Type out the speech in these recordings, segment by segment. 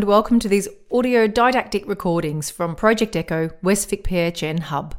and welcome to these audio didactic recordings from Project Echo West Vic PHN Hub.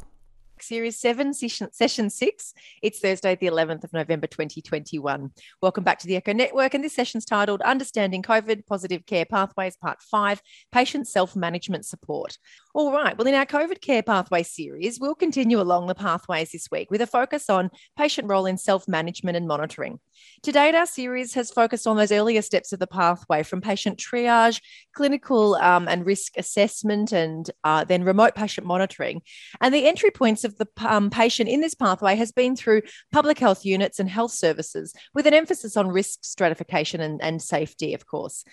Series 7, session, session 6. It's Thursday, the 11th of November 2021. Welcome back to the Echo Network, and this session's titled Understanding COVID Positive Care Pathways, Part 5 Patient Self Management Support. All right, well, in our COVID Care Pathway series, we'll continue along the pathways this week with a focus on patient role in self management and monitoring. To date, our series has focused on those earlier steps of the pathway from patient triage, clinical um, and risk assessment, and uh, then remote patient monitoring. And the entry points of of the um, patient in this pathway has been through public health units and health services, with an emphasis on risk stratification and, and safety, of course.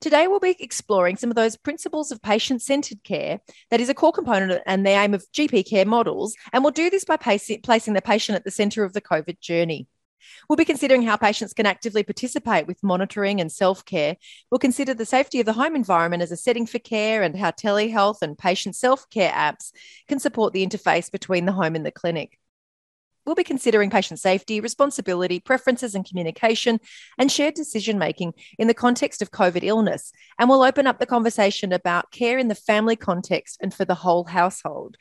Today, we'll be exploring some of those principles of patient centered care that is a core component and the aim of GP care models. And we'll do this by placing the patient at the center of the COVID journey. We'll be considering how patients can actively participate with monitoring and self care. We'll consider the safety of the home environment as a setting for care and how telehealth and patient self care apps can support the interface between the home and the clinic. We'll be considering patient safety, responsibility, preferences and communication, and shared decision making in the context of COVID illness. And we'll open up the conversation about care in the family context and for the whole household.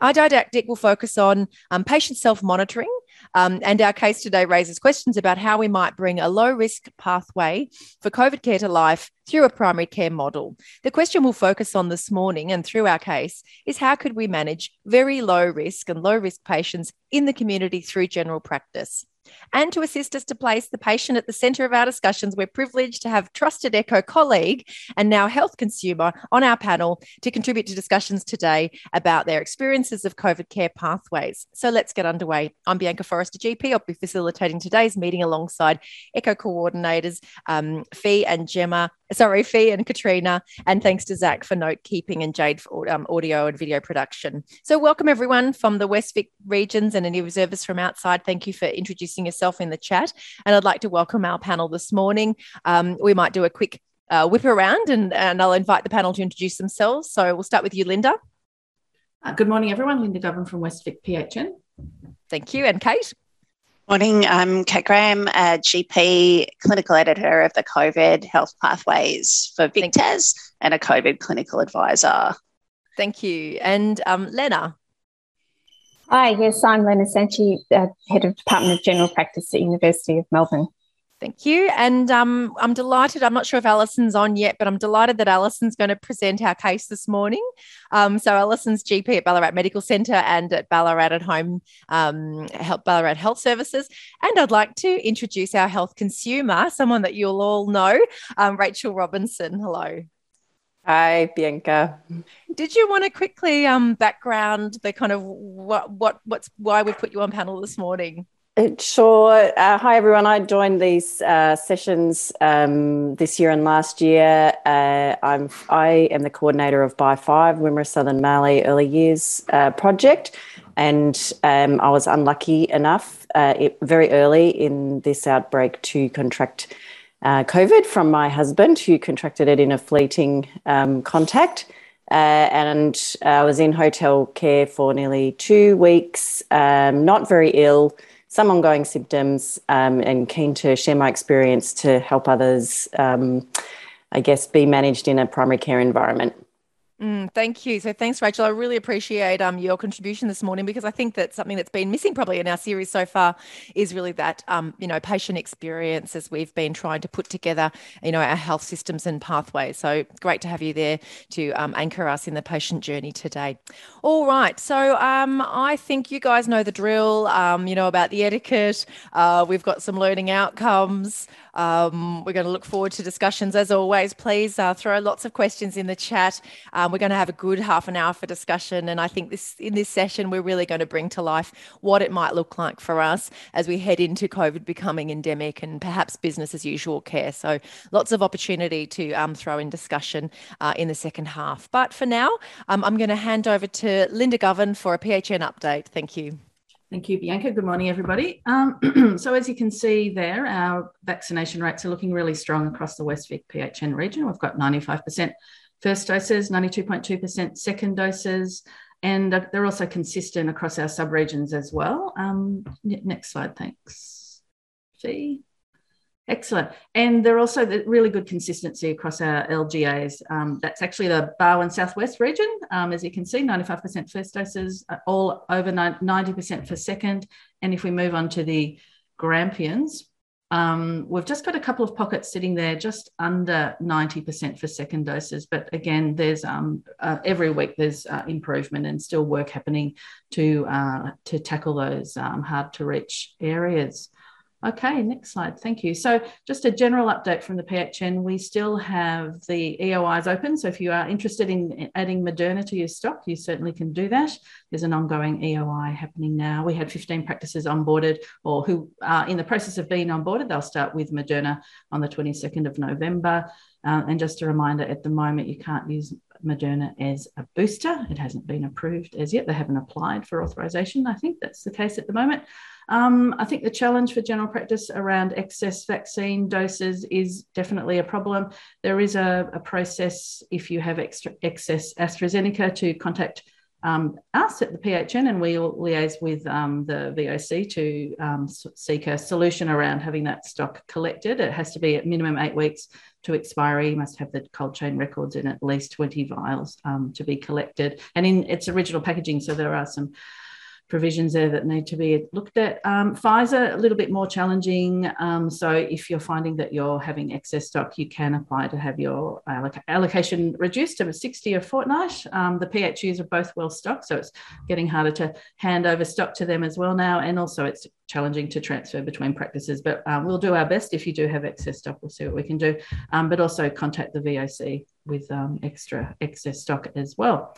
Our didactic will focus on um, patient self monitoring, um, and our case today raises questions about how we might bring a low risk pathway for COVID care to life through a primary care model. The question we'll focus on this morning and through our case is how could we manage very low risk and low risk patients in the community through general practice? And to assist us to place the patient at the centre of our discussions, we're privileged to have trusted Echo colleague and now health consumer on our panel to contribute to discussions today about their experiences of COVID care pathways. So let's get underway. I'm Bianca Forrester, GP. I'll be facilitating today's meeting alongside Echo coordinators um, Fee and Gemma sorry, Fee and Katrina, and thanks to Zach for note keeping and Jade for um, audio and video production. So, welcome everyone from the West Vic regions and any observers from outside. Thank you for introducing yourself in the chat. And I'd like to welcome our panel this morning. Um, we might do a quick uh, whip around and, and I'll invite the panel to introduce themselves. So, we'll start with you, Linda. Uh, good morning, everyone. Linda Govan from West Vic PHN. Thank you. And Kate? Morning, I'm Kate Graham, a GP clinical editor of the COVID health pathways for VicTAS and a COVID clinical advisor. Thank you. And um, Lena. Hi, yes, I'm Lena Sanci, uh, Head of Department of General Practice at University of Melbourne. Thank you. And um, I'm delighted. I'm not sure if Alison's on yet, but I'm delighted that Alison's going to present our case this morning. Um, so, Alison's GP at Ballarat Medical Centre and at Ballarat at Home um, Ballarat Health Services. And I'd like to introduce our health consumer, someone that you'll all know, um, Rachel Robinson. Hello. Hi, Bianca. Did you want to quickly um, background the kind of what what what's why we put you on panel this morning? Uh, sure. Uh, hi, everyone. I joined these uh, sessions um, this year and last year. Uh, I'm I am the coordinator of By Five Wimmera Southern Mallee Early Years uh, project, and um, I was unlucky enough uh, it, very early in this outbreak to contract COVID from my husband, who contracted it in a fleeting um, contact. and I was in hotel care for nearly two weeks, um, not very ill some ongoing symptoms um, and keen to share my experience to help others, um, I guess, be managed in a primary care environment. Mm, thank you. So thanks, Rachel. I really appreciate um, your contribution this morning because I think that something that's been missing probably in our series so far is really that um, you know patient experience as we've been trying to put together you know our health systems and pathways. So great to have you there to um, anchor us in the patient journey today. All right. So um, I think you guys know the drill. Um, you know about the etiquette. Uh, we've got some learning outcomes. Um, we're going to look forward to discussions as always. Please uh, throw lots of questions in the chat. Um, we're going to have a good half an hour for discussion, and I think this in this session we're really going to bring to life what it might look like for us as we head into COVID becoming endemic and perhaps business as usual care. So lots of opportunity to um, throw in discussion uh, in the second half. But for now, um, I'm going to hand over to Linda Govan for a PHN update. Thank you. Thank you, Bianca. Good morning, everybody. Um, so as you can see there, our vaccination rates are looking really strong across the West Vic PHN region. We've got 95% first doses, 92.2% second doses, and they're also consistent across our sub-regions as well. Um, next slide, thanks. Fee. Excellent. And there are also the really good consistency across our LGAs. Um, that's actually the Barwon Southwest region. Um, as you can see, 95% first doses, uh, all over 90% for second. And if we move on to the Grampians, um, we've just got a couple of pockets sitting there just under 90% for second doses. But again, there's um, uh, every week there's uh, improvement and still work happening to, uh, to tackle those um, hard to reach areas. Okay, next slide. Thank you. So, just a general update from the PHN. We still have the EOIs open. So, if you are interested in adding Moderna to your stock, you certainly can do that. There's an ongoing EOI happening now. We had 15 practices onboarded or who are in the process of being onboarded. They'll start with Moderna on the 22nd of November. Uh, and just a reminder at the moment, you can't use Moderna as a booster. It hasn't been approved as yet. They haven't applied for authorization. I think that's the case at the moment. Um, I think the challenge for general practice around excess vaccine doses is definitely a problem. There is a, a process if you have extra, excess AstraZeneca to contact um, us at the PHN and we liaise with um, the VOC to um, seek a solution around having that stock collected. It has to be at minimum eight weeks to expiry. You must have the cold chain records in at least 20 vials um, to be collected and in its original packaging. So there are some provisions there that need to be looked at. Um, Pfizer, a little bit more challenging. Um, so if you're finding that you're having excess stock, you can apply to have your alloc- allocation reduced to 60 a fortnight. Um, the PHUs are both well stocked, so it's getting harder to hand over stock to them as well now. And also it's challenging to transfer between practices, but um, we'll do our best. If you do have excess stock, we'll see what we can do. Um, but also contact the VOC with um, extra excess stock as well.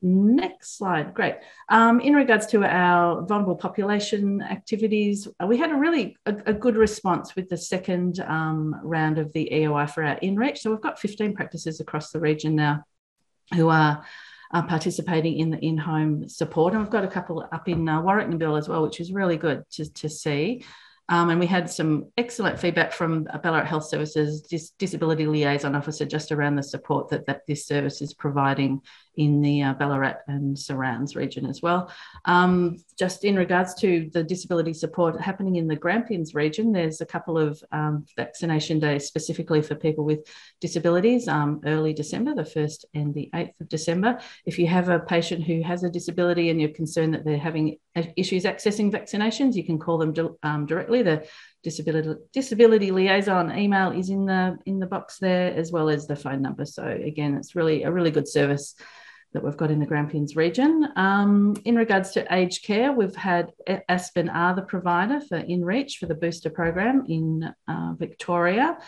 Next slide. Great. Um, in regards to our vulnerable population activities, uh, we had a really a, a good response with the second um, round of the EOI for our InReach. So we've got 15 practices across the region now who are uh, participating in the in-home support. And we've got a couple up in uh, Bill as well, which is really good to, to see. Um, and we had some excellent feedback from Ballarat Health Services Dis- Disability Liaison Officer just around the support that, that this service is providing in the uh, Ballarat and surrounds region as well. Um, just in regards to the disability support happening in the Grampians region, there's a couple of um, vaccination days specifically for people with disabilities um, early December, the 1st and the 8th of December. If you have a patient who has a disability and you're concerned that they're having issues accessing vaccinations, you can call them um, directly. The disability disability liaison email is in the in the box there as well as the phone number so again it's really a really good service that we've got in the Grampians region. Um, in regards to aged care, we've had Aspen are the provider for InReach for the booster program in uh, Victoria.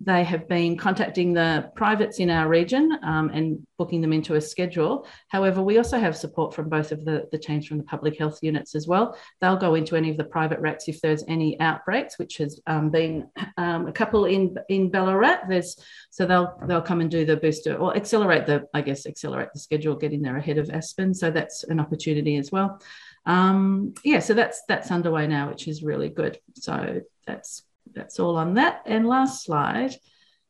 They have been contacting the privates in our region um, and booking them into a schedule. However, we also have support from both of the, the teams from the public health units as well. They'll go into any of the private RACs if there's any outbreaks, which has um, been um, a couple in in Ballarat. There's so they'll they'll come and do the booster or accelerate the I guess accelerate the schedule, getting there ahead of Aspen. So that's an opportunity as well. Um, yeah, so that's that's underway now, which is really good. So that's that's all on that. And last slide,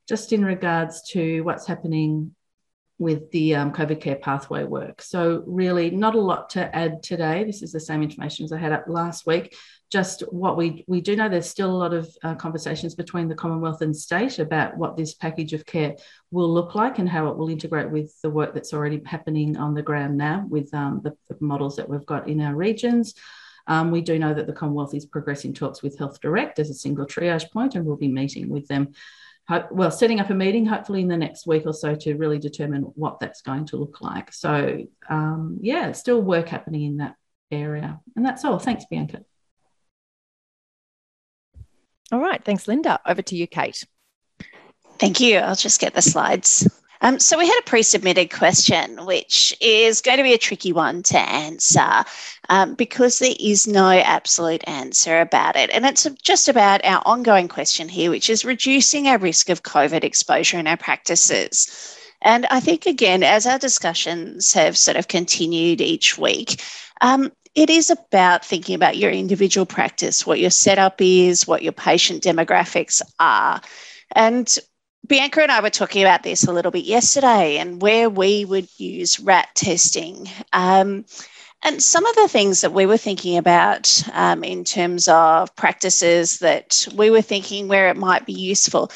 just in regards to what's happening with the um, COVID care pathway work. So, really, not a lot to add today. This is the same information as I had up last week. Just what we, we do know there's still a lot of uh, conversations between the Commonwealth and state about what this package of care will look like and how it will integrate with the work that's already happening on the ground now with um, the, the models that we've got in our regions. Um, we do know that the Commonwealth is progressing talks with Health Direct as a single triage point, and we'll be meeting with them. Well, setting up a meeting hopefully in the next week or so to really determine what that's going to look like. So, um, yeah, still work happening in that area. And that's all. Thanks, Bianca. All right. Thanks, Linda. Over to you, Kate. Thank you. I'll just get the slides. Um, so we had a pre-submitted question, which is going to be a tricky one to answer um, because there is no absolute answer about it. And it's just about our ongoing question here, which is reducing our risk of COVID exposure in our practices. And I think, again, as our discussions have sort of continued each week, um, it is about thinking about your individual practice, what your setup is, what your patient demographics are. And Bianca and I were talking about this a little bit yesterday and where we would use RAT testing. Um, and some of the things that we were thinking about um, in terms of practices that we were thinking where it might be useful,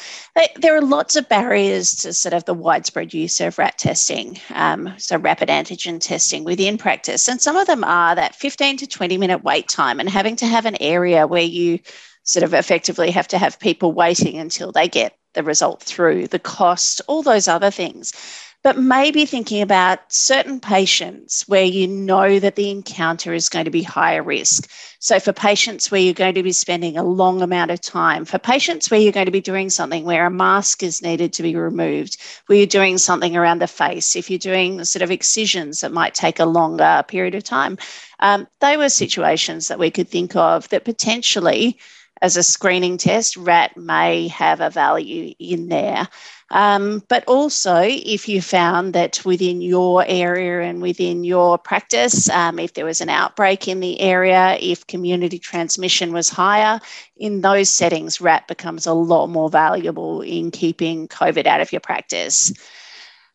there are lots of barriers to sort of the widespread use of RAT testing, um, so rapid antigen testing within practice. And some of them are that 15 to 20 minute wait time and having to have an area where you sort of effectively have to have people waiting until they get the result through, the cost, all those other things but maybe thinking about certain patients where you know that the encounter is going to be higher risk. So, for patients where you're going to be spending a long amount of time, for patients where you're going to be doing something where a mask is needed to be removed, where you're doing something around the face, if you're doing sort of excisions that might take a longer period of time, um, they were situations that we could think of that potentially as a screening test, RAT may have a value in there. Um, but also, if you found that within your area and within your practice, um, if there was an outbreak in the area, if community transmission was higher, in those settings, RAT becomes a lot more valuable in keeping COVID out of your practice.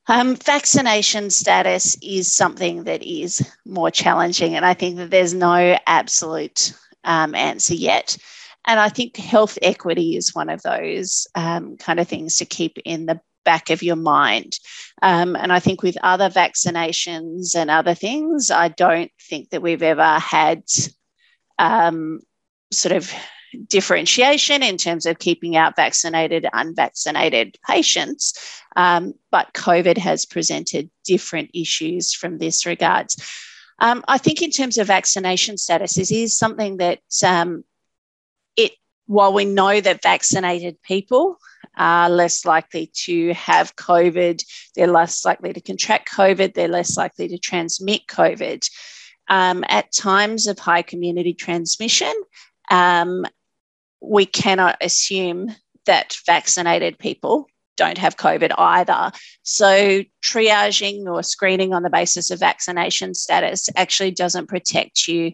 Um, vaccination status is something that is more challenging, and I think that there's no absolute um, answer yet. And I think health equity is one of those um, kind of things to keep in the back of your mind. Um, and I think with other vaccinations and other things, I don't think that we've ever had um, sort of differentiation in terms of keeping out vaccinated, unvaccinated patients. Um, but COVID has presented different issues from this regards. Um, I think in terms of vaccination status, is something that um, while we know that vaccinated people are less likely to have COVID, they're less likely to contract COVID, they're less likely to transmit COVID. Um, at times of high community transmission, um, we cannot assume that vaccinated people don't have COVID either. So, triaging or screening on the basis of vaccination status actually doesn't protect you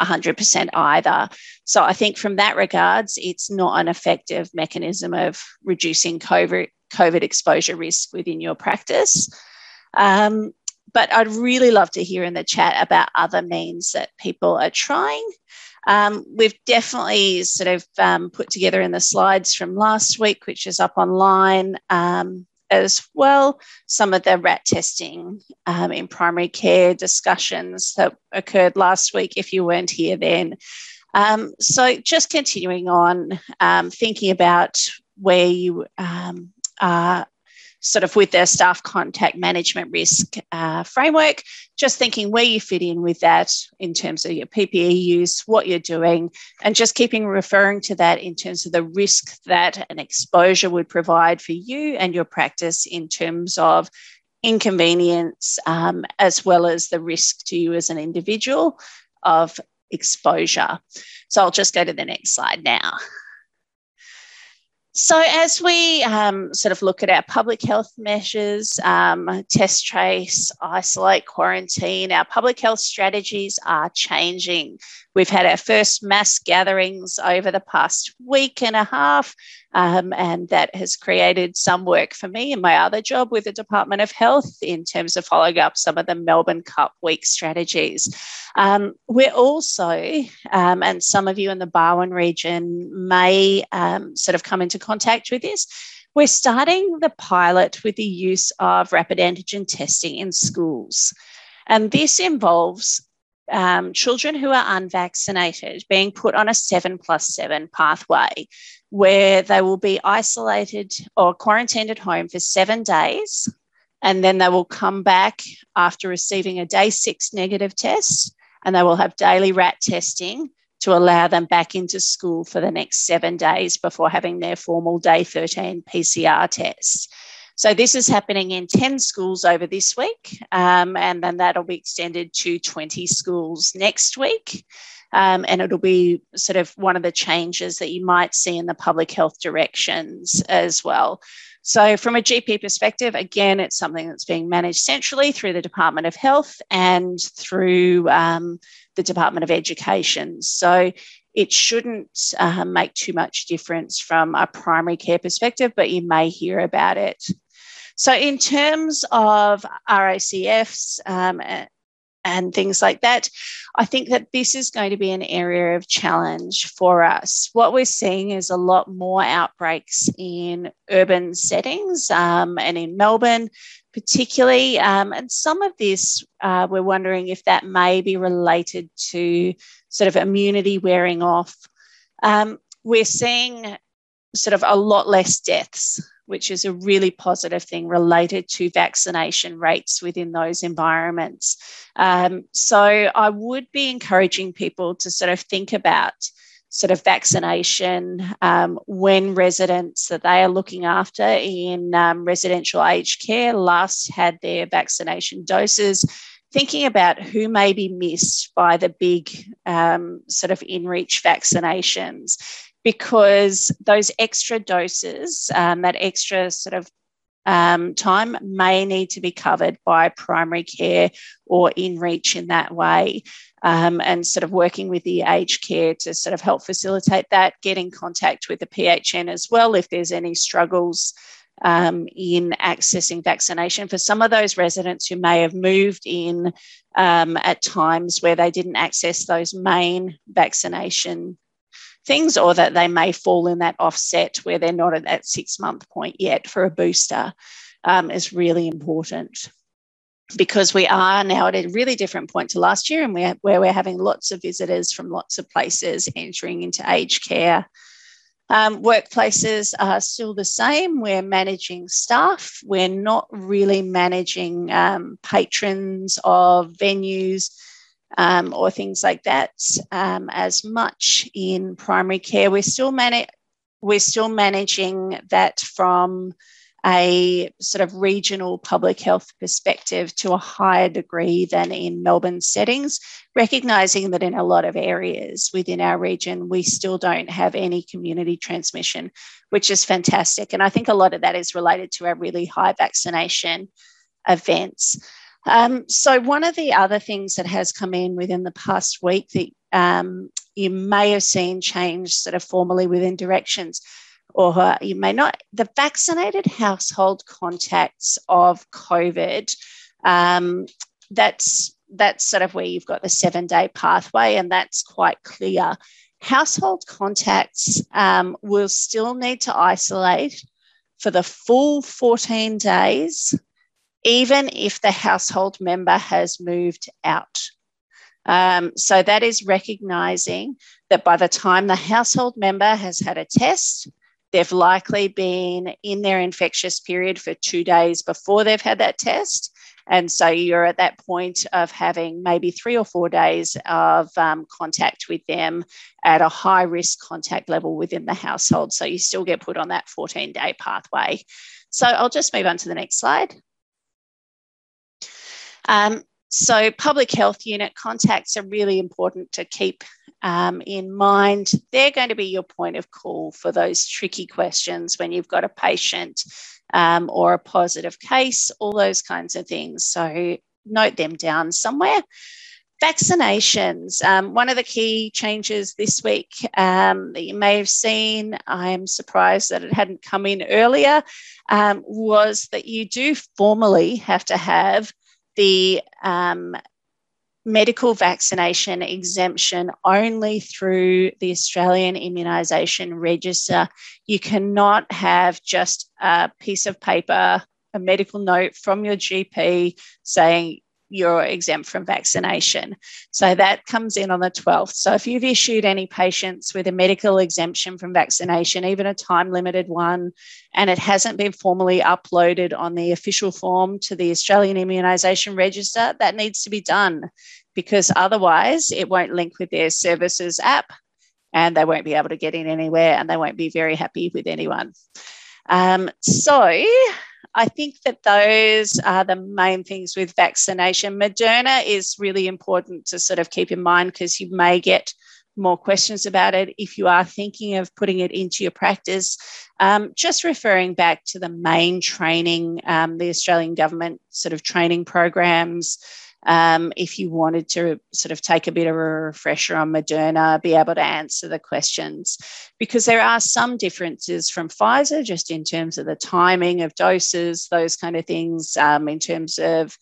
100% either. So I think from that regards, it's not an effective mechanism of reducing COVID, COVID exposure risk within your practice. Um, but I'd really love to hear in the chat about other means that people are trying. Um, we've definitely sort of um, put together in the slides from last week, which is up online, um, as well some of the rat testing um, in primary care discussions that occurred last week if you weren't here then. Um, so just continuing on, um, thinking about where you um, are sort of with their staff contact management risk uh, framework, just thinking where you fit in with that in terms of your PPE use, what you're doing, and just keeping referring to that in terms of the risk that an exposure would provide for you and your practice in terms of inconvenience um, as well as the risk to you as an individual of exposure. So I'll just go to the next slide now. So, as we um, sort of look at our public health measures, um, test, trace, isolate, quarantine, our public health strategies are changing. We've had our first mass gatherings over the past week and a half, um, and that has created some work for me in my other job with the Department of Health in terms of following up some of the Melbourne Cup week strategies. Um, we're also, um, and some of you in the Barwon region may um, sort of come into contact with this. We're starting the pilot with the use of rapid antigen testing in schools. And this involves um, children who are unvaccinated being put on a seven plus seven pathway where they will be isolated or quarantined at home for seven days. And then they will come back after receiving a day six negative test and they will have daily rat testing to allow them back into school for the next seven days before having their formal day 13 PCR test. So this is happening in 10 schools over this week, um, and then that'll be extended to 20 schools next week. Um, and it'll be sort of one of the changes that you might see in the public health directions as well. So, from a GP perspective, again, it's something that's being managed centrally through the Department of Health and through um, the Department of Education. So, it shouldn't uh, make too much difference from a primary care perspective, but you may hear about it so, in terms of RACFs um, and things like that. I think that this is going to be an area of challenge for us. What we're seeing is a lot more outbreaks in urban settings um, and in Melbourne, particularly. Um, and some of this, uh, we're wondering if that may be related to sort of immunity wearing off. Um, we're seeing sort of a lot less deaths which is a really positive thing related to vaccination rates within those environments. Um, so I would be encouraging people to sort of think about sort of vaccination um, when residents that they are looking after in um, residential aged care last had their vaccination doses thinking about who may be missed by the big um, sort of in reach vaccinations because those extra doses, um, that extra sort of um, time may need to be covered by primary care or in reach in that way. Um, and sort of working with the aged care to sort of help facilitate that, get in contact with the PHN as well if there's any struggles um, in accessing vaccination for some of those residents who may have moved in um, at times where they didn't access those main vaccination things, or that they may fall in that offset where they're not at that six month point yet for a booster um, is really important because we are now at a really different point to last year and we're, where we're having lots of visitors from lots of places entering into aged care. Um, workplaces are still the same. We're managing staff. We're not really managing um, patrons of venues um, or things like that um, as much in primary care. We're still managing we're still managing that from a sort of regional public health perspective to a higher degree than in Melbourne settings, recognizing that in a lot of areas within our region, we still don't have any community transmission, which is fantastic. And I think a lot of that is related to our really high vaccination events. Um, so, one of the other things that has come in within the past week that um, you may have seen change sort of formally within directions, or you may not, the vaccinated household contacts of COVID. Um, that's that's sort of where you've got the seven day pathway, and that's quite clear. Household contacts um, will still need to isolate for the full 14 days even if the household member has moved out. Um, so that is recognizing that by the time the household member has had a test, they've likely been in their infectious period for two days before they've had that test. And so you're at that point of having maybe three or four days of um, contact with them at a high risk contact level within the household. So you still get put on that 14 day pathway. So I'll just move on to the next slide. Um, so, public health unit contacts are really important to keep um, in mind. They're going to be your point of call for those tricky questions when you've got a patient um, or a positive case, all those kinds of things. So, note them down somewhere. Vaccinations. Um, one of the key changes this week um, that you may have seen, I'm surprised that it hadn't come in earlier, um, was that you do formally have to have the um, medical vaccination exemption only through the Australian Immunisation Register. You cannot have just a piece of paper, a medical note from your GP saying you're exempt from vaccination. So that comes in on the 12th. So if you've issued any patients with a medical exemption from vaccination, even a time limited one, and it hasn't been formally uploaded on the official form to the Australian Immunisation Register, that needs to be done because otherwise it won't link with their services app and they won't be able to get in anywhere and they won't be very happy with anyone. Um, so I think that those are the main things with vaccination. Moderna is really important to sort of keep in mind because you may get more questions about it if you are thinking of putting it into your practice. Um, just referring back to the main training, um, the Australian government sort of training programs um, if you wanted to sort of take a bit of a refresher on Moderna, be able to answer the questions. Because there are some differences from Pfizer, just in terms of the timing of doses, those kind of things, um, in terms of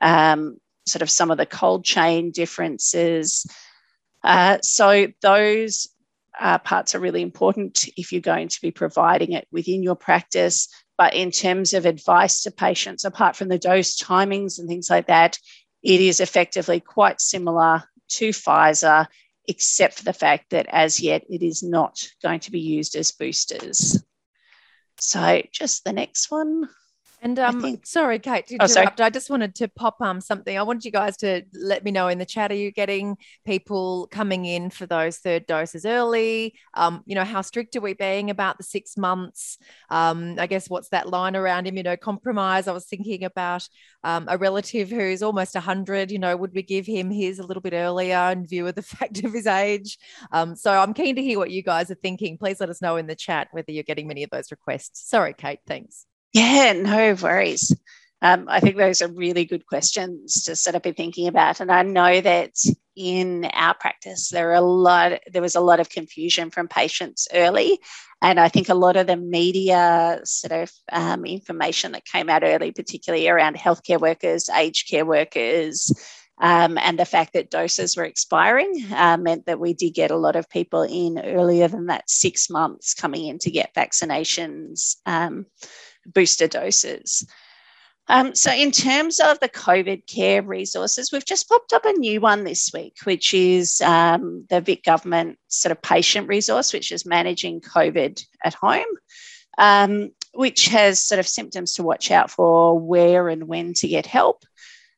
um, sort of some of the cold chain differences. Uh, so those uh, parts are really important if you're going to be providing it within your practice. But in terms of advice to patients, apart from the dose timings and things like that, it is effectively quite similar to Pfizer, except for the fact that as yet it is not going to be used as boosters. So just the next one. And um, sorry, Kate, to oh, interrupt. I just wanted to pop um something. I wanted you guys to let me know in the chat. Are you getting people coming in for those third doses early? Um, you know, how strict are we being about the six months? Um, I guess what's that line around immunocompromise? I was thinking about um, a relative who's almost hundred. You know, would we give him his a little bit earlier in view of the fact of his age? Um, so I'm keen to hear what you guys are thinking. Please let us know in the chat whether you're getting many of those requests. Sorry, Kate. Thanks. Yeah, no worries. Um, I think those are really good questions to sort of be thinking about. And I know that in our practice, there are a lot, there was a lot of confusion from patients early. And I think a lot of the media sort of um, information that came out early, particularly around healthcare workers, aged care workers, um, and the fact that doses were expiring uh, meant that we did get a lot of people in earlier than that six months coming in to get vaccinations. Booster doses. Um, so, in terms of the COVID care resources, we've just popped up a new one this week, which is um, the Vic government sort of patient resource, which is managing COVID at home, um, which has sort of symptoms to watch out for, where and when to get help.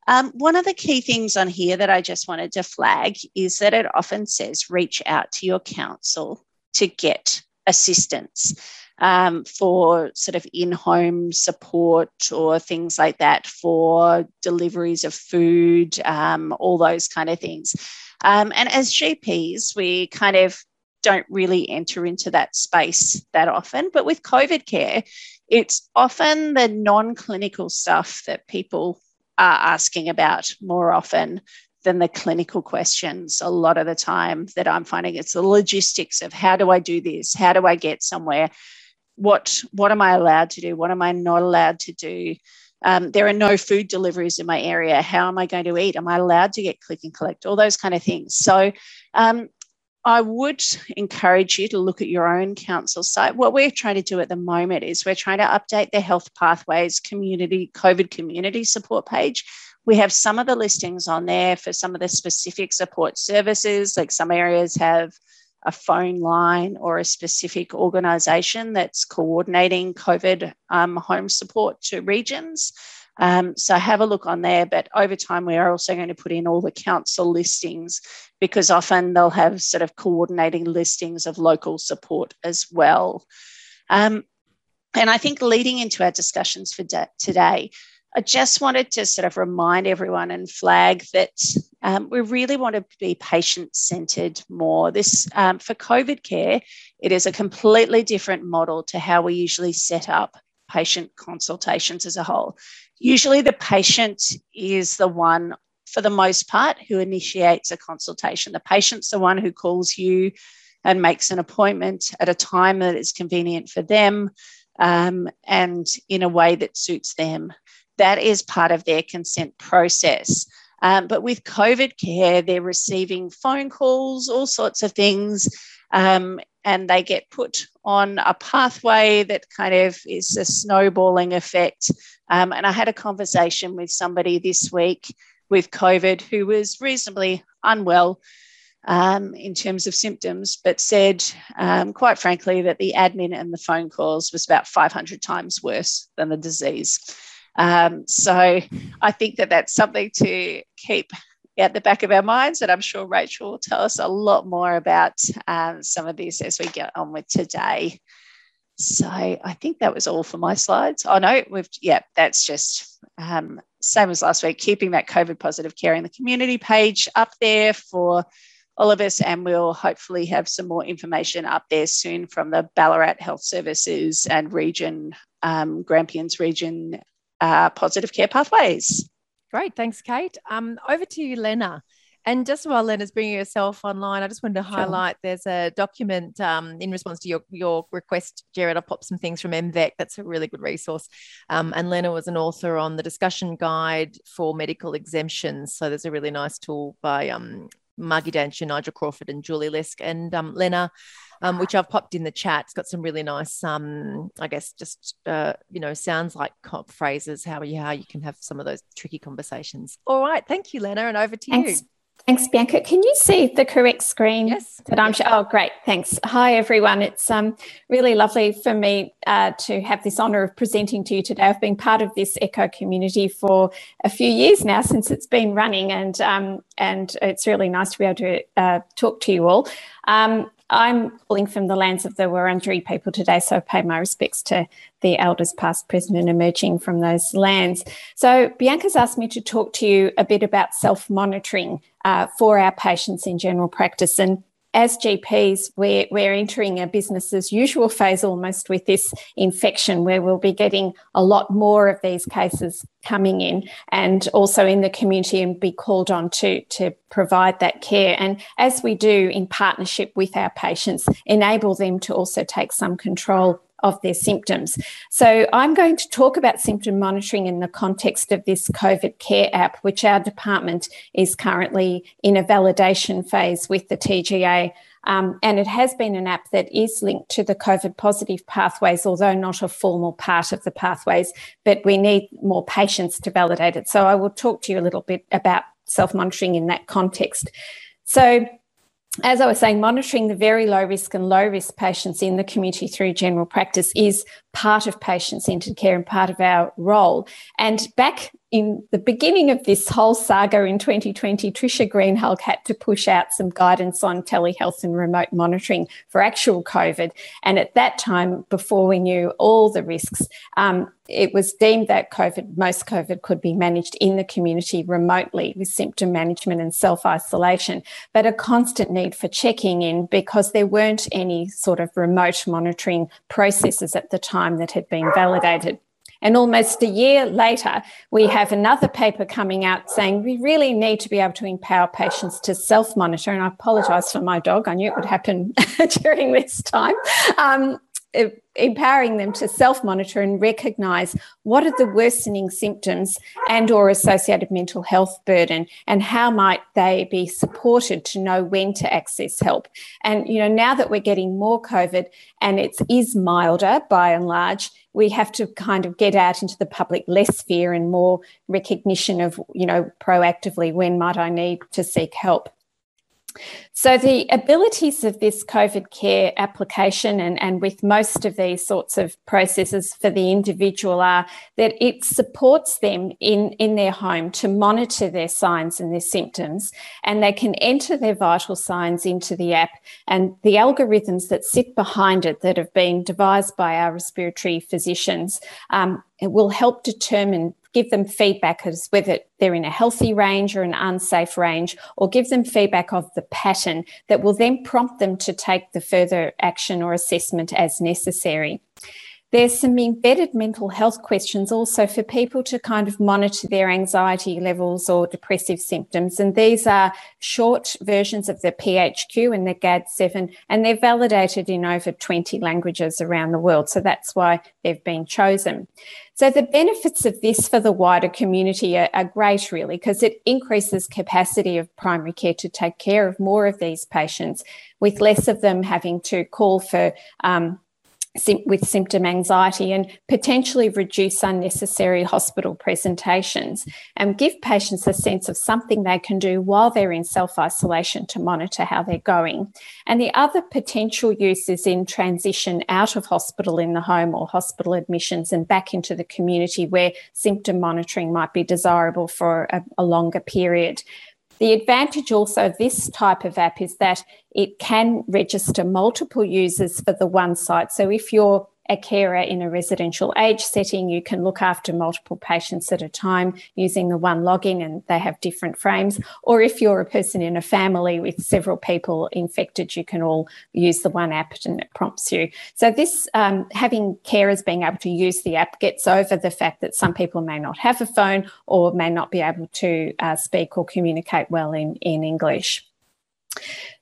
Um, one of the key things on here that I just wanted to flag is that it often says reach out to your council to get assistance um, for sort of in home support or things like that for deliveries of food, um, all those kind of things. Um, and as GPs, we kind of don't really enter into that space that often. But with COVID care, it's often the non clinical stuff that people are asking about more often than the clinical questions a lot of the time that I'm finding it's the logistics of how do I do this? How do I get somewhere? What what am I allowed to do? What am I not allowed to do? Um, there are no food deliveries in my area. How am I going to eat? Am I allowed to get click and collect? All those kind of things. So um, I would encourage you to look at your own council site. What we're trying to do at the moment is we're trying to update the health pathways community COVID community support page. We have some of the listings on there for some of the specific support services, like some areas have a phone line or a specific organisation that's coordinating COVID um, home support to regions. Um, so have a look on there. But over time, we are also going to put in all the council listings because often they'll have sort of coordinating listings of local support as well. Um, and I think leading into our discussions for today, I just wanted to sort of remind everyone and flag that um, we really want to be patient centered more. This um, for COVID care, it is a completely different model to how we usually set up patient consultations as a whole. Usually, the patient is the one, for the most part, who initiates a consultation. The patient's the one who calls you and makes an appointment at a time that is convenient for them um, and in a way that suits them that is part of their consent process. Um, but with COVID care, they're receiving phone calls, all sorts of things, um, and they get put on a pathway that kind of is a snowballing effect. Um, and I had a conversation with somebody this week with COVID who was reasonably unwell. Um, in terms of symptoms, but said, um, quite frankly, that the admin and the phone calls was about 500 times worse than the disease. Um, so I think that that's something to keep at the back of our minds. And I'm sure Rachel will tell us a lot more about um, some of this as we get on with today. So I think that was all for my slides. Oh no, we've yeah, that's just um, same as last week, keeping that COVID positive care in the community page up there for all of us, and we'll hopefully have some more information up there soon from the Ballarat Health Services and region, um, Grampians region uh, positive care pathways. Great, thanks, Kate. Um, over to you, Lena. And just while Lena's bringing herself online, I just wanted to highlight there's a document um, in response to your, your request, Jared. I'll pop some things from MVEC. That's a really good resource. Um, and Lena was an author on the discussion guide for medical exemptions. So there's a really nice tool by um, Margie Danchin, Nigel Crawford, and Julie Leask And um, Lena um, which I've popped in the chat. It's got some really nice, um, I guess, just uh, you know, sounds like cop phrases. How you how you can have some of those tricky conversations. All right, thank you, Lena, and over to Thanks. you. Thanks, Bianca. Can you see the correct screen? Yes. That I'm sure. Oh, great. Thanks. Hi, everyone. It's um, really lovely for me uh, to have this honour of presenting to you today. I've been part of this ECHO community for a few years now since it's been running, and um, and it's really nice to be able to uh, talk to you all. Um, I'm calling from the lands of the Wurundjeri people today, so I pay my respects to the elders past, present, and emerging from those lands. So, Bianca's asked me to talk to you a bit about self monitoring uh, for our patients in general practice. And as GPs, we're, we're entering a business as usual phase almost with this infection, where we'll be getting a lot more of these cases coming in and also in the community and be called on to, to provide that care. And as we do in partnership with our patients, enable them to also take some control of their symptoms. So, I'm going to talk about symptom monitoring in the context of this COVID Care app, which our department is currently in a validation phase with the TGA. Um, and it has been an app that is linked to the COVID positive pathways, although not a formal part of the pathways, but we need more patients to validate it. So, I will talk to you a little bit about self monitoring in that context. So, as I was saying, monitoring the very low risk and low risk patients in the community through general practice is part of patient centered care and part of our role. And back in the beginning of this whole saga in 2020, Trisha Greenhalgh had to push out some guidance on telehealth and remote monitoring for actual COVID. And at that time, before we knew all the risks, um, it was deemed that COVID, most COVID could be managed in the community remotely with symptom management and self isolation, but a constant need for checking in because there weren't any sort of remote monitoring processes at the time that had been validated. And almost a year later, we have another paper coming out saying we really need to be able to empower patients to self monitor. And I apologize for my dog, I knew it would happen during this time. Um, empowering them to self-monitor and recognize what are the worsening symptoms and or associated mental health burden and how might they be supported to know when to access help. And you know now that we're getting more covid and it is milder by and large we have to kind of get out into the public less fear and more recognition of you know proactively when might i need to seek help so, the abilities of this COVID care application and, and with most of these sorts of processes for the individual are that it supports them in, in their home to monitor their signs and their symptoms, and they can enter their vital signs into the app. And the algorithms that sit behind it that have been devised by our respiratory physicians um, will help determine give them feedback as whether they're in a healthy range or an unsafe range, or give them feedback of the pattern that will then prompt them to take the further action or assessment as necessary. There's some embedded mental health questions also for people to kind of monitor their anxiety levels or depressive symptoms. And these are short versions of the PHQ and the GAD7, and they're validated in over 20 languages around the world. So that's why they've been chosen. So the benefits of this for the wider community are, are great, really, because it increases capacity of primary care to take care of more of these patients, with less of them having to call for um, with symptom anxiety and potentially reduce unnecessary hospital presentations and give patients a sense of something they can do while they're in self isolation to monitor how they're going. And the other potential use is in transition out of hospital in the home or hospital admissions and back into the community where symptom monitoring might be desirable for a, a longer period. The advantage also of this type of app is that it can register multiple users for the one site. So if you're a carer in a residential age setting, you can look after multiple patients at a time using the one login and they have different frames. Or if you're a person in a family with several people infected, you can all use the one app and it prompts you. So this um, having carers being able to use the app gets over the fact that some people may not have a phone or may not be able to uh, speak or communicate well in, in English.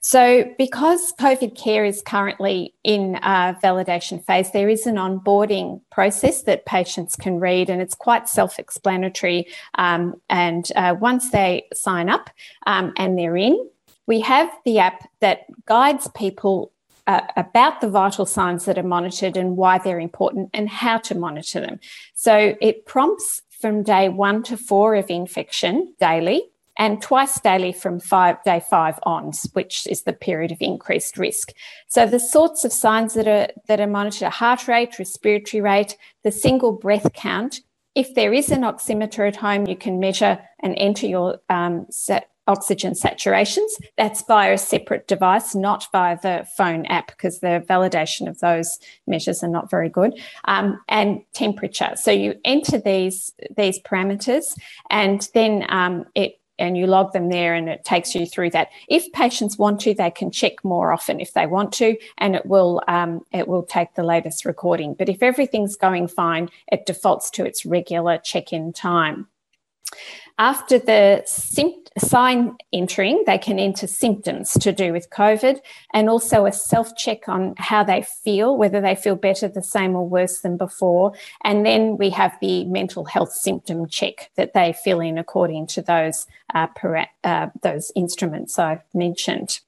So, because COVID care is currently in a validation phase, there is an onboarding process that patients can read, and it's quite self explanatory. Um, and uh, once they sign up um, and they're in, we have the app that guides people uh, about the vital signs that are monitored and why they're important and how to monitor them. So, it prompts from day one to four of infection daily and twice daily from five, day five on, which is the period of increased risk. So the sorts of signs that are that are monitored are heart rate, respiratory rate, the single breath count. If there is an oximeter at home, you can measure and enter your um, oxygen saturations. That's via a separate device, not via the phone app, because the validation of those measures are not very good. Um, and temperature. So you enter these these parameters, and then um, it and you log them there and it takes you through that. If patients want to, they can check more often if they want to, and it will um, it will take the latest recording. But if everything's going fine, it defaults to its regular check-in time. After the sign entering, they can enter symptoms to do with COVID and also a self check on how they feel, whether they feel better, the same, or worse than before. And then we have the mental health symptom check that they fill in according to those, uh, uh, those instruments I've mentioned.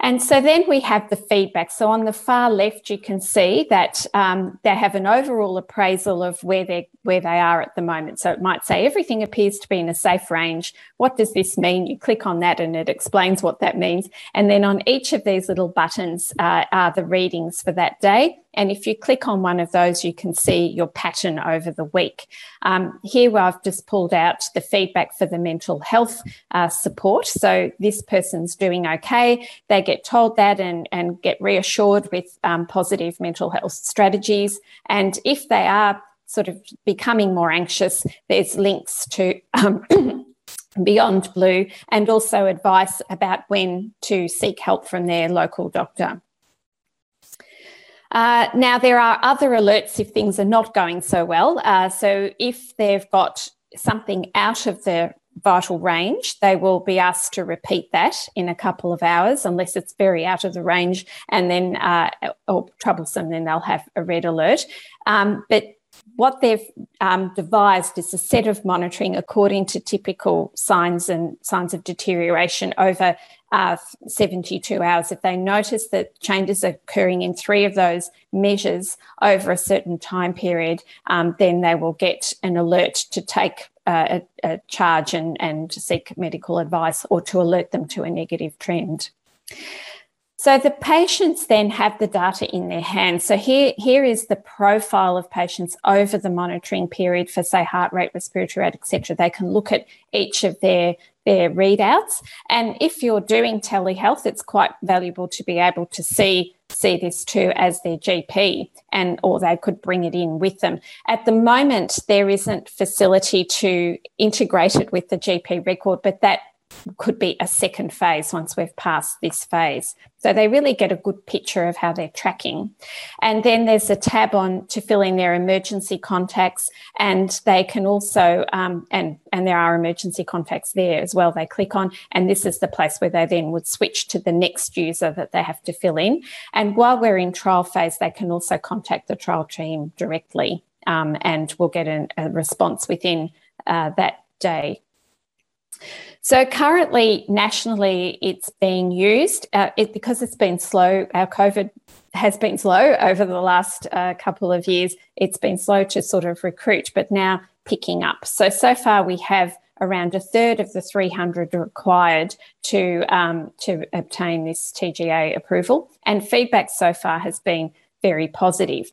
And so then we have the feedback. So on the far left, you can see that um, they have an overall appraisal of where they where they are at the moment. So it might say everything appears to be in a safe range. What does this mean? You click on that and it explains what that means. And then on each of these little buttons uh, are the readings for that day. And if you click on one of those, you can see your pattern over the week. Um, here, I've just pulled out the feedback for the mental health uh, support. So this person's doing okay. They get told that and, and get reassured with um, positive mental health strategies. And if they are sort of becoming more anxious, there's links to um, Beyond Blue and also advice about when to seek help from their local doctor. Uh, now, there are other alerts if things are not going so well. Uh, so, if they've got something out of the vital range, they will be asked to repeat that in a couple of hours, unless it's very out of the range and then uh, or troublesome, then they'll have a red alert. Um, but what they've um, devised is a set of monitoring according to typical signs and signs of deterioration over uh, 72 hours. If they notice that changes are occurring in three of those measures over a certain time period, um, then they will get an alert to take uh, a, a charge and, and seek medical advice or to alert them to a negative trend. So the patients then have the data in their hands. So here, here is the profile of patients over the monitoring period for, say, heart rate, respiratory rate, etc. They can look at each of their their readouts. And if you're doing telehealth, it's quite valuable to be able to see see this too as their GP and or they could bring it in with them. At the moment there isn't facility to integrate it with the GP record, but that could be a second phase once we've passed this phase. So they really get a good picture of how they're tracking. And then there's a tab on to fill in their emergency contacts, and they can also um, and and there are emergency contacts there as well. They click on, and this is the place where they then would switch to the next user that they have to fill in. And while we're in trial phase, they can also contact the trial team directly, um, and we'll get an, a response within uh, that day. So currently, nationally, it's being used uh, it, because it's been slow. Our COVID has been slow over the last uh, couple of years. It's been slow to sort of recruit, but now picking up. So so far, we have around a third of the 300 required to um, to obtain this TGA approval, and feedback so far has been very positive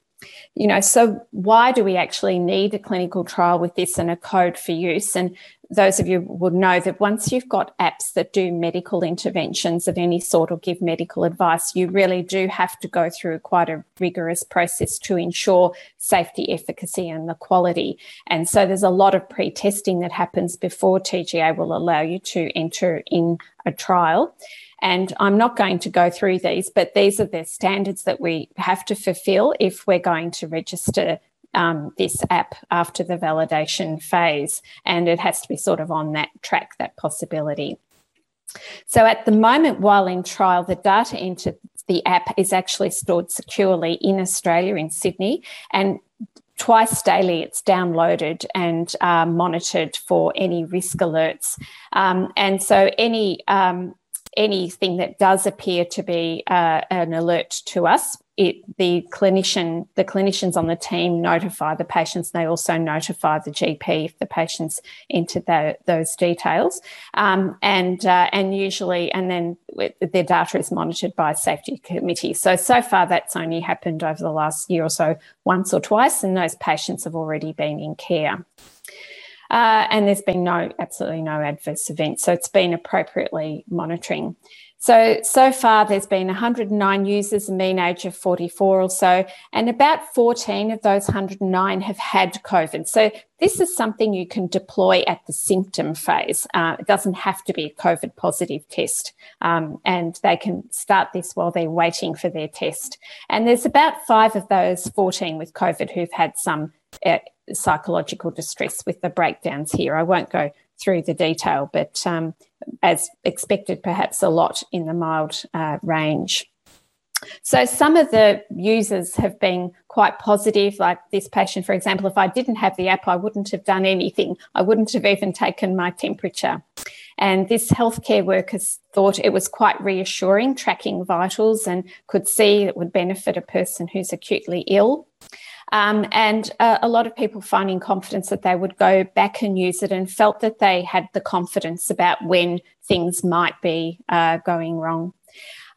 you know so why do we actually need a clinical trial with this and a code for use and those of you would know that once you've got apps that do medical interventions of any sort or give medical advice, you really do have to go through quite a rigorous process to ensure safety, efficacy, and the quality. And so there's a lot of pre testing that happens before TGA will allow you to enter in a trial. And I'm not going to go through these, but these are the standards that we have to fulfill if we're going to register um, this app after the validation phase, and it has to be sort of on that track, that possibility. So at the moment, while in trial, the data into the app is actually stored securely in Australia, in Sydney, and twice daily it's downloaded and uh, monitored for any risk alerts. Um, and so any um, anything that does appear to be uh, an alert to us it, the clinician, the clinicians on the team notify the patients. They also notify the GP if the patients enter the, those details, um, and uh, and usually, and then their data is monitored by a safety committee. So so far, that's only happened over the last year or so, once or twice, and those patients have already been in care. Uh, and there's been no, absolutely no adverse events. So it's been appropriately monitoring. So, so far there's been 109 users, a mean age of 44 or so, and about 14 of those 109 have had COVID. So this is something you can deploy at the symptom phase. Uh, it doesn't have to be a COVID positive test. Um, and they can start this while they're waiting for their test. And there's about five of those 14 with COVID who've had some psychological distress with the breakdowns here. I won't go through the detail, but um, as expected, perhaps a lot in the mild uh, range. So some of the users have been quite positive, like this patient, for example, if I didn't have the app, I wouldn't have done anything. I wouldn't have even taken my temperature. And this healthcare worker thought it was quite reassuring, tracking vitals and could see it would benefit a person who's acutely ill. Um, and uh, a lot of people finding confidence that they would go back and use it and felt that they had the confidence about when things might be uh, going wrong.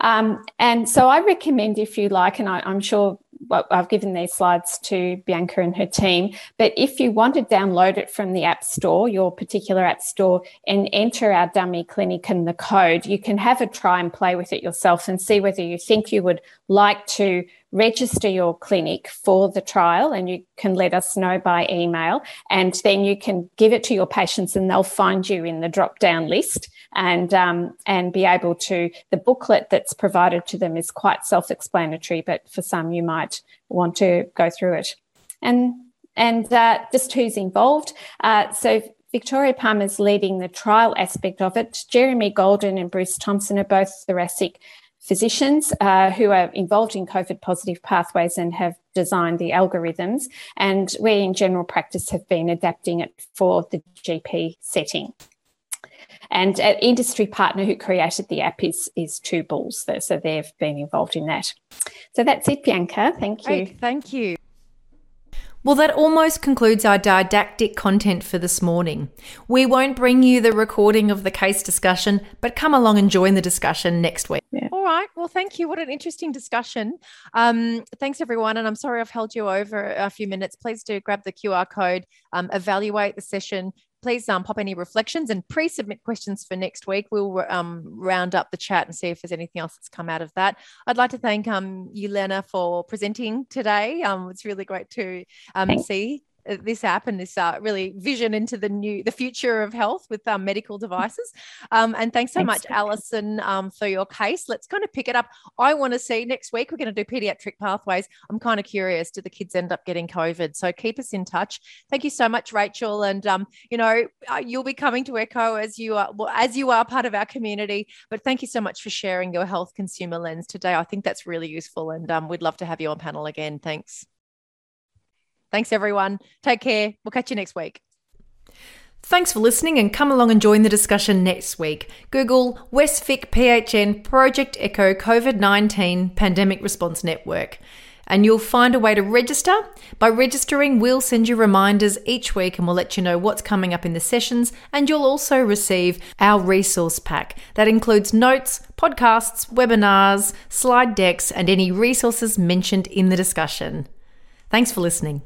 Um, and so I recommend, if you like, and I, am sure well, I've given these slides to Bianca and her team, but if you want to download it from the App Store, your particular App Store, and enter our dummy clinic and the code, you can have a try and play with it yourself and see whether you think you would like to register your clinic for the trial and you can let us know by email. And then you can give it to your patients and they'll find you in the drop down list. And um, and be able to the booklet that's provided to them is quite self-explanatory but for some you might want to go through it. And and uh, just who's involved. Uh, so Victoria Palmer's leading the trial aspect of it. Jeremy Goldin and Bruce Thompson are both thoracic physicians uh, who are involved in COVID positive pathways and have designed the algorithms. And we in general practice have been adapting it for the GP setting. And an industry partner who created the app is, is Two Bulls, so they've been involved in that. So that's it, Bianca. Thank you. Great, thank you. Well, that almost concludes our didactic content for this morning. We won't bring you the recording of the case discussion, but come along and join the discussion next week. Yeah. All right. Well, thank you. What an interesting discussion. Um, thanks, everyone. And I'm sorry I've held you over a few minutes. Please do grab the QR code, um, evaluate the session, please um, pop any reflections and pre-submit questions for next week. We'll um, round up the chat and see if there's anything else that's come out of that. I'd like to thank um, you, Lena, for presenting today. Um, it's really great to um, see this app and this uh, really vision into the new the future of health with um, medical devices. Um, and thanks so thanks much alison um, for your case. Let's kind of pick it up. I want to see next week we're going to do pediatric pathways. I'm kind of curious do the kids end up getting covid? So keep us in touch. Thank you so much rachel and um, you know uh, you'll be coming to echo as you are well, as you are part of our community. But thank you so much for sharing your health consumer lens today. I think that's really useful and um, we'd love to have you on panel again. Thanks Thanks, everyone. Take care. We'll catch you next week. Thanks for listening and come along and join the discussion next week. Google Westvic PHN Project Echo COVID 19 Pandemic Response Network. And you'll find a way to register. By registering, we'll send you reminders each week and we'll let you know what's coming up in the sessions. And you'll also receive our resource pack that includes notes, podcasts, webinars, slide decks, and any resources mentioned in the discussion. Thanks for listening.